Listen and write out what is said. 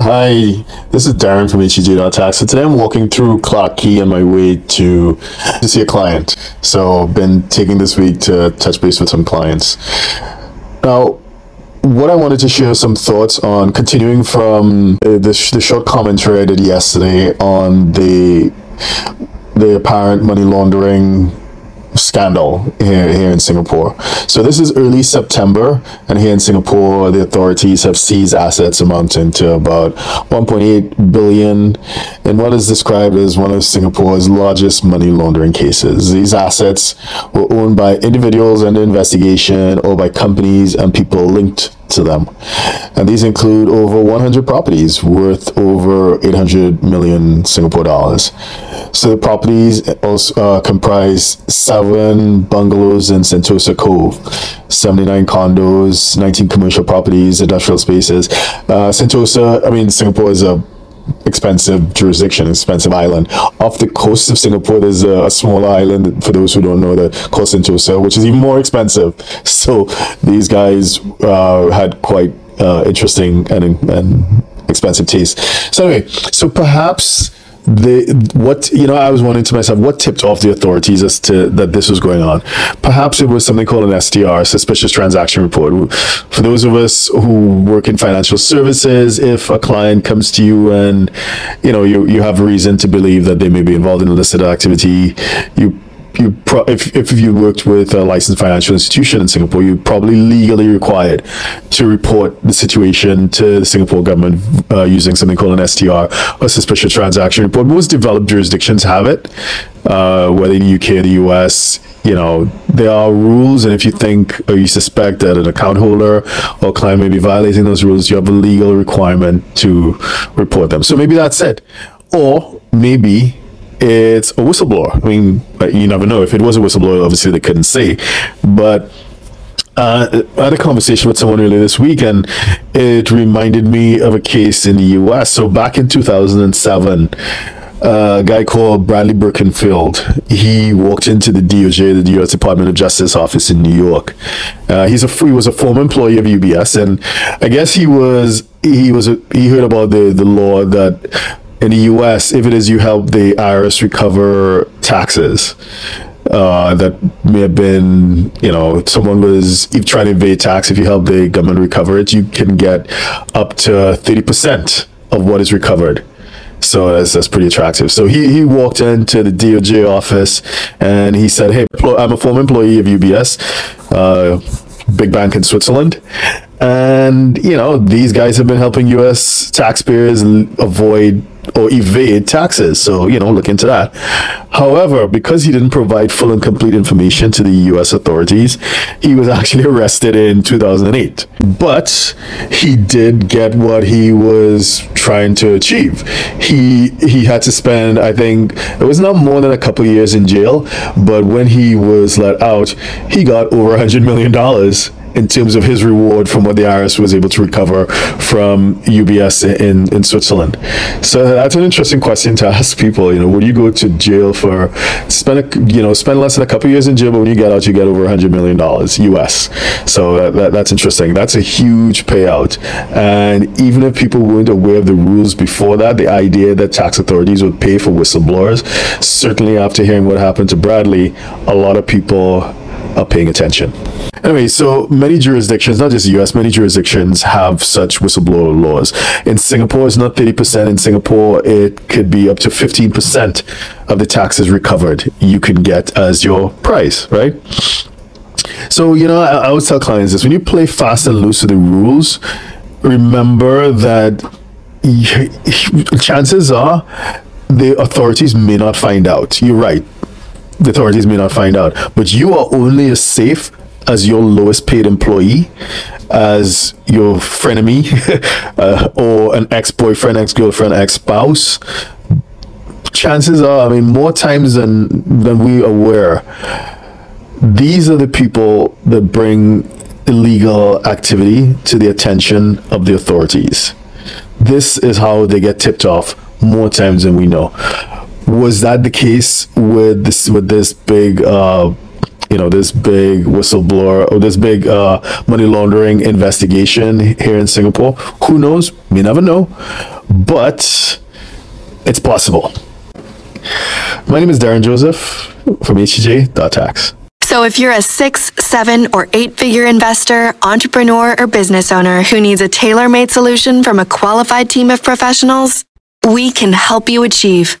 Hi, this is Derren from HTJ.tax. So today I'm walking through Clarke Quay on my way to to see a client. So I've been taking this week to touch base with some clients. Now, what I wanted to share some thoughts on continuing from uh, the, the short commentary I did yesterday on the the apparent money laundering scandal here, here in Singapore. So this is early September, and here in Singapore, the authorities have seized assets amounting to about 1.8 billion in what is described as one of Singapore's largest money laundering cases. These assets were owned by individuals under investigation or by companies and people linked to them. And these include over 100 properties worth over 800 million Singapore dollars. So the properties also uh, comprise seven bungalows in Sentosa Cove, 79 condos, 19 commercial properties, industrial spaces. Uh, Sentosa, I mean, Singapore is a expensive jurisdiction, expensive island. Off the coast of Singapore, there's a, a small island, for those who don't know, the called Sentosa, which is even more expensive. So these guys uh, had quite uh, interesting and, and expensive taste. So anyway, so perhaps the what you know i was wondering to myself what tipped off the authorities as to that this was going on? Perhaps it was something called an str suspicious transaction report. For those of us who work in financial services if a client comes to you and you know you you have reason to believe that they may be involved in illicit activity you you pro- if, if you worked with a licensed financial institution in Singapore, you're probably legally required to report the situation to the Singapore government uh, using something called an STR, a suspicious transaction report. Most developed jurisdictions have it, uh, whether in the UK or the US. You know, there are rules, and if you think or you suspect that an account holder or client may be violating those rules, you have a legal requirement to report them. So maybe that's it. Or maybe it's a whistleblower. I mean, you never know. If it was a whistleblower, obviously they couldn't say. But uh, I had a conversation with someone earlier this week, and it reminded me of a case in the U.S. So back in 2007, a guy called Bradley Birkenfeld. He walked into the DOJ, the U.S. Department of Justice office in New York. Uh, he's a he was a former employee of UBS, and I guess he was he was a, he heard about the the law that in the US, if it is you help the IRS recover taxes uh, that may have been, you know, someone was if trying to evade tax, if you help the government recover it, you can get up to 30% of what is recovered. So that's, that's pretty attractive. So he, he walked into the DOJ office and he said, Hey, I'm a former employee of UBS, uh, big bank in Switzerland. And, you know, these guys have been helping US taxpayers avoid or evade taxes. So, you know, look into that. However, because he didn't provide full and complete information to the US authorities, he was actually arrested in 2008. But he did get what he was trying to achieve. He he had to spend, I think, it was not more than a couple years in jail, but when he was let out, he got over a 100 million dollars in terms of his reward from what the IRS was able to recover from UBS in, in Switzerland. So that's an interesting question to ask people. You know, would you go to jail for spend a, you know spend less than a couple years in jail, but when you get out, you get over 100 million dollars US. So that, that, that's interesting. That's a huge payout. And even if people weren't aware of the rules before that, the idea that tax authorities would pay for whistleblowers, certainly after hearing what happened to Bradley, a lot of people are paying attention. Anyway, so many jurisdictions, not just the US, many jurisdictions have such whistleblower laws. In Singapore, it's not 30%. In Singapore, it could be up to 15% of the taxes recovered you can get as your price, right? So, you know, I, I always tell clients this when you play fast and loose with the rules, remember that chances are the authorities may not find out. You're right. The authorities may not find out, but you are only as safe as your lowest paid employee, as your frenemy, uh, or an ex boyfriend, ex girlfriend, ex spouse, chances are, I mean, more times than than we are aware, these are the people that bring illegal activity to the attention of the authorities. This is how they get tipped off more times than we know. Was that the case with this with this big uh, you know this big whistleblower or this big uh, money laundering investigation here in Singapore. Who knows? We never know, but it's possible. My name is Derren Joseph from HTJ.tax. So if you're a six, seven, or eight figure investor, entrepreneur, or business owner who needs a tailor made solution from a qualified team of professionals, we can help you achieve